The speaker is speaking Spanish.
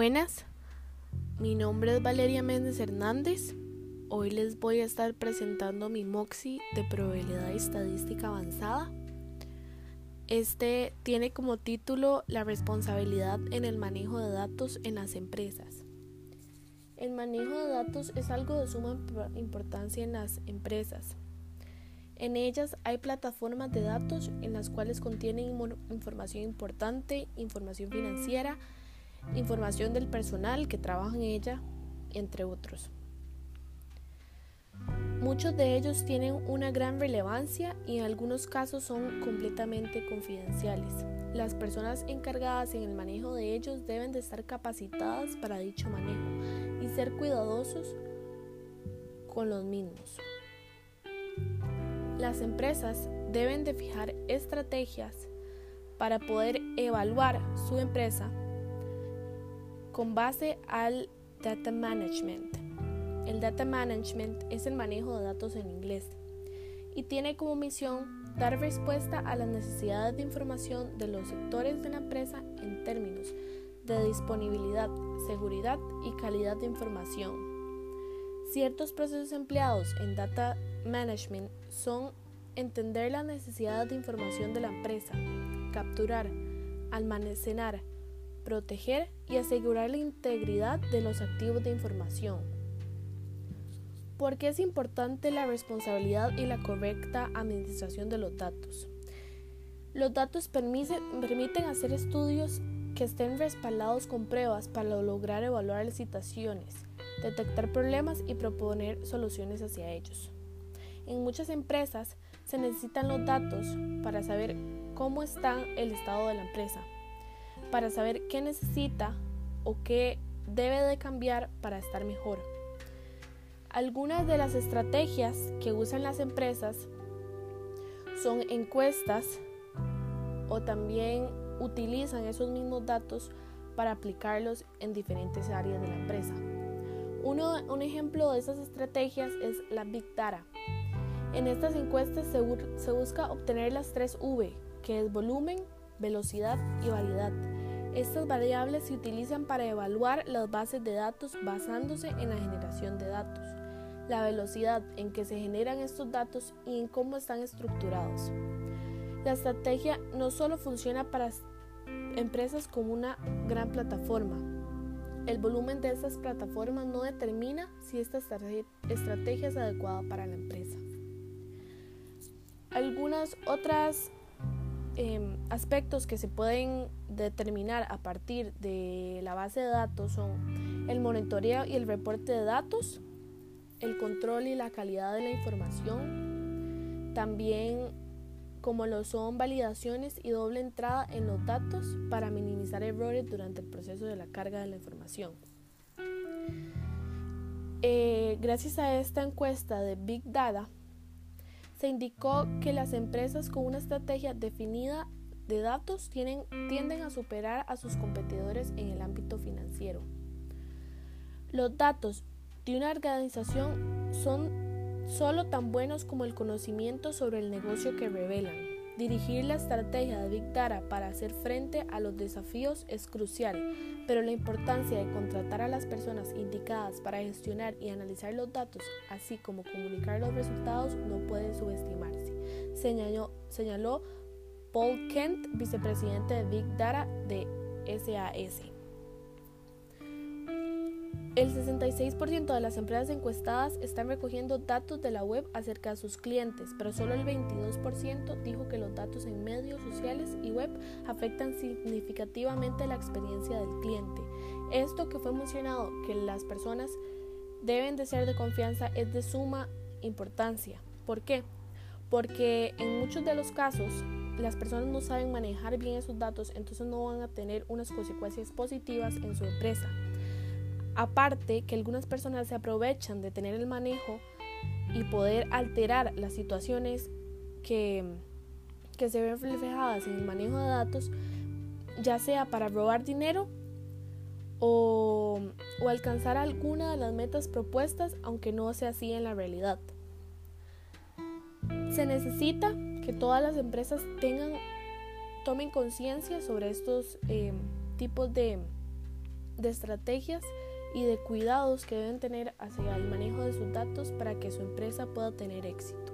Buenas, mi nombre es Valeria Méndez Hernández. Hoy les voy a estar presentando mi MOXI de probabilidad estadística avanzada. Este tiene como título La responsabilidad en el manejo de datos en las empresas. El manejo de datos es algo de suma importancia en las empresas. En ellas hay plataformas de datos en las cuales contienen información importante, información financiera, información del personal que trabaja en ella, entre otros. Muchos de ellos tienen una gran relevancia y en algunos casos son completamente confidenciales. Las personas encargadas en el manejo de ellos deben de estar capacitadas para dicho manejo y ser cuidadosos con los mismos. Las empresas deben de fijar estrategias para poder evaluar su empresa con base al data management. El data management es el manejo de datos en inglés y tiene como misión dar respuesta a las necesidades de información de los sectores de la empresa en términos de disponibilidad, seguridad y calidad de información. Ciertos procesos empleados en data management son entender las necesidades de información de la empresa, capturar, almacenar, proteger y asegurar la integridad de los activos de información. ¿Por qué es importante la responsabilidad y la correcta administración de los datos? Los datos permiten hacer estudios que estén respaldados con pruebas para lograr evaluar las situaciones, detectar problemas y proponer soluciones hacia ellos. En muchas empresas se necesitan los datos para saber cómo está el estado de la empresa, para saber qué necesita o qué debe de cambiar para estar mejor. Algunas de las estrategias que usan las empresas son encuestas o también utilizan esos mismos datos para aplicarlos en diferentes áreas de la empresa. Uno, un ejemplo de esas estrategias es la Big Data. En estas encuestas se, se busca obtener las tres V, que es volumen, velocidad y variedad estas variables se utilizan para evaluar las bases de datos basándose en la generación de datos, la velocidad en que se generan estos datos y en cómo están estructurados. La estrategia no solo funciona para empresas como una gran plataforma. El volumen de estas plataformas no determina si esta estrategia es adecuada para la empresa. Algunas otras Em, aspectos que se pueden determinar a partir de la base de datos son el monitoreo y el reporte de datos, el control y la calidad de la información, también como lo son validaciones y doble entrada en los datos para minimizar errores durante el proceso de la carga de la información. Eh, gracias a esta encuesta de Big Data, se indicó que las empresas con una estrategia definida de datos tienden a superar a sus competidores en el ámbito financiero. Los datos de una organización son solo tan buenos como el conocimiento sobre el negocio que revelan. Dirigir la estrategia de Big Data para hacer frente a los desafíos es crucial, pero la importancia de contratar a las personas indicadas para gestionar y analizar los datos, así como comunicar los resultados, no puede subestimarse, señaló, señaló Paul Kent, vicepresidente de Big Data de SAS. El 66% de las empresas encuestadas están recogiendo datos de la web acerca de sus clientes, pero solo el 22% dijo que los datos en medios sociales y web afectan significativamente la experiencia del cliente. Esto que fue mencionado, que las personas deben de ser de confianza, es de suma importancia. ¿Por qué? Porque en muchos de los casos las personas no saben manejar bien esos datos, entonces no van a tener unas consecuencias positivas en su empresa. Aparte que algunas personas se aprovechan de tener el manejo y poder alterar las situaciones que, que se ven reflejadas en el manejo de datos, ya sea para robar dinero o, o alcanzar alguna de las metas propuestas, aunque no sea así en la realidad. Se necesita que todas las empresas tengan, tomen conciencia sobre estos eh, tipos de, de estrategias y de cuidados que deben tener hacia el manejo de sus datos para que su empresa pueda tener éxito.